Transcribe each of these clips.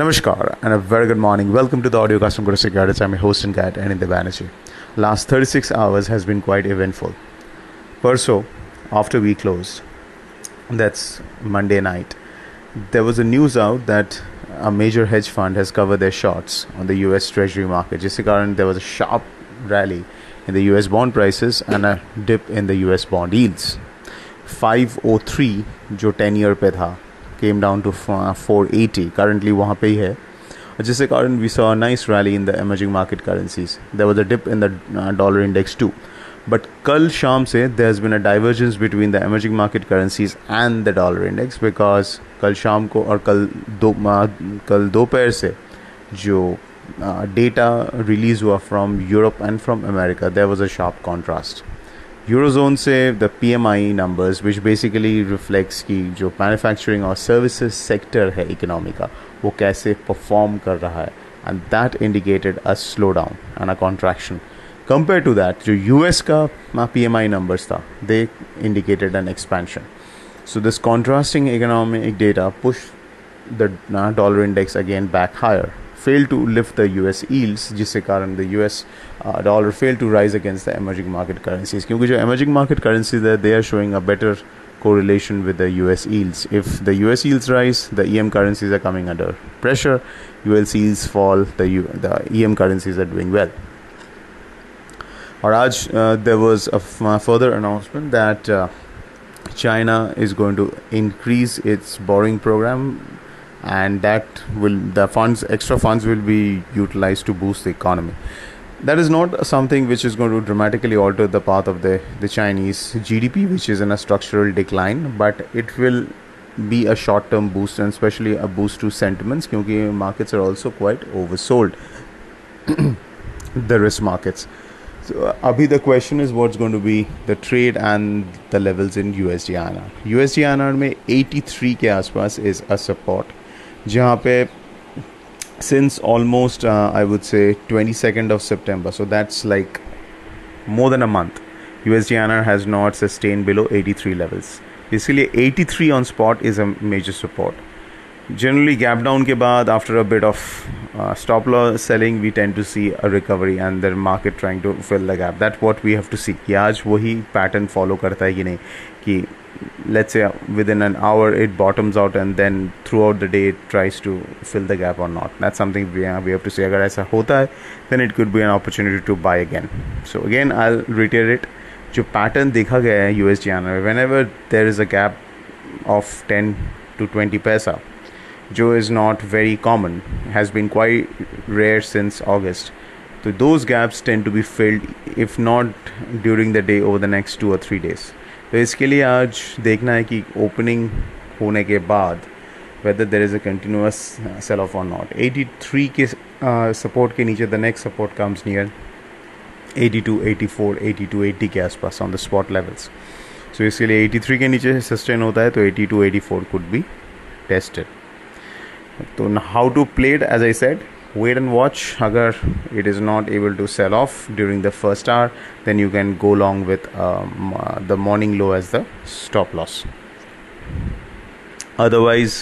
Namaskar and a very good morning. Welcome to the audio custom Guru Securities. I'm your host and guide, and in the Banerjee. Last 36 hours has been quite eventful. Perso, after we closed, that's Monday night, there was a news out that a major hedge fund has covered their shorts on the US Treasury market. Just कारण there was a sharp rally in the US bond prices and a dip in the US bond yields. 503 जो 10 year पे था came down to 480 currently वहाँ पे ही है जिससे कारण a nice rally in the emerging market currencies there was a dip in the uh, dollar index too but कल शाम से there has been a divergence between the emerging market currencies and the dollar index because कल शाम को और कल दो कल दोपहर से जो डेटा रिलीज़ हुआ from Europe and from America there was a sharp contrast Eurozone से the P M I numbers which basically reflects की जो मैन्युफैक्चरिंग और सर्विसेज़ सेक्टर है इकोनॉमी का, वो कैसे परफॉर्म कर रहा है। And that indicated a slowdown and a contraction compare to that जो यू एस का पी एम आई नंबर्स था they indicated an expansion so this contrasting economic data push the dollar index again back higher failed to lift the US yields जिससे कारण the US uh, dollar failed to rise against the emerging market currencies क्योंकि जो emerging market currencies है they are showing a better correlation with the US yields. If the US yields rise, the EM currencies are coming under pressure. US yields fall, the U, the EM currencies are doing well. Or आज uh, there was a f- further announcement that uh, China is going to increase its borrowing program and that will the funds extra funds will be utilized to boost the economy that is not something which is going to dramatically alter the path of the, the Chinese GDP, which is in a structural decline, but it will be a short term boost and especially a boost to sentiments because markets are also quite oversold. the risk markets. So, Abhi, the question is what's going to be the trade and the levels in USD INR. USD INR में 83 के आसपास is a support. जहाँ पे since almost uh, I would say 22nd of September so that's like more than a month USD INR has not sustained below 83 levels इसलिए 83 on spot is a major support generally gap down के बाद after a bit of stop loss selling we tend to see a recovery and there market trying to fill the gap that what we have to see कि आज वही pattern follow करता है कि नहीं? कि let's say within an hour it bottoms out and then throughout the day it tries to fill the gap और not that something we have to see अगर ऐसा होता है then it could be an opportunity to buy again so again I'll reiterate जो pattern देखा गया है U S D INR whenever there is a gap of ten to twenty पैसा जो is not very common has been quite rare since August तो those gaps tend to be filled if not during the day over the next two और three days तो इसके लिए आज देखना है कि ओपनिंग होने के बाद whether there is a continuous sell off और नॉट 83 के सपोर्ट uh, के नीचे the next support comes near 82, 84, 82, 80 के आसपास on the spot levels so इसके लिए 83 के नीचे सस्टेन होता है तो 82, 84 कुड बी टेस्टेड तो how to played as I said wait and watch agar it is not able to sell off during the first hour then you can go along with um, uh, the morning low as the stop loss otherwise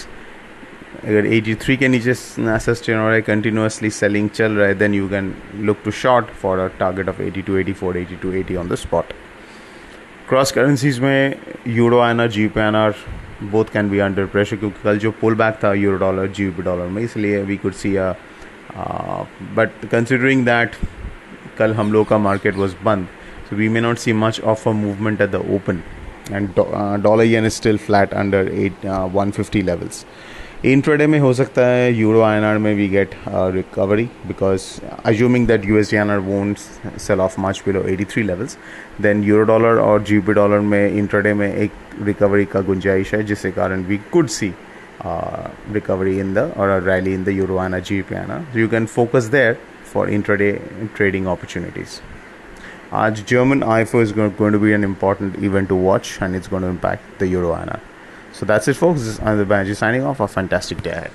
अगर 83 के नीचे sustain हो रहा है continuously selling चल रहा है then you can look to short for a target of 82 84 82 80 on the spot cross currencies में euro are G P and are both can be under pressure क्योंकि कल जो पुल बैक था euro dollar G P dollar में इसलिए we could see a but considering that कल हम लोग का मार्केट वॉज बंद so we may not see much of a movement at the open and dollar yen is still flat under at one fifty levels intraday में हो सकता है euro INR में we get recovery because assuming that U S D INR won't sell off march below 83 levels then euro dollar और जी dollar में intraday में एक recovery का गुंजाइश है, जिसके कारण we could see recovery in the और rally in the euro INR G P INR you can focus there for intraday trading opportunities आज German IFO is going to be an important event to watch and it's going to impact the euro INR So that's it, folks. This is Anand Banerjee signing off. A fantastic day ahead.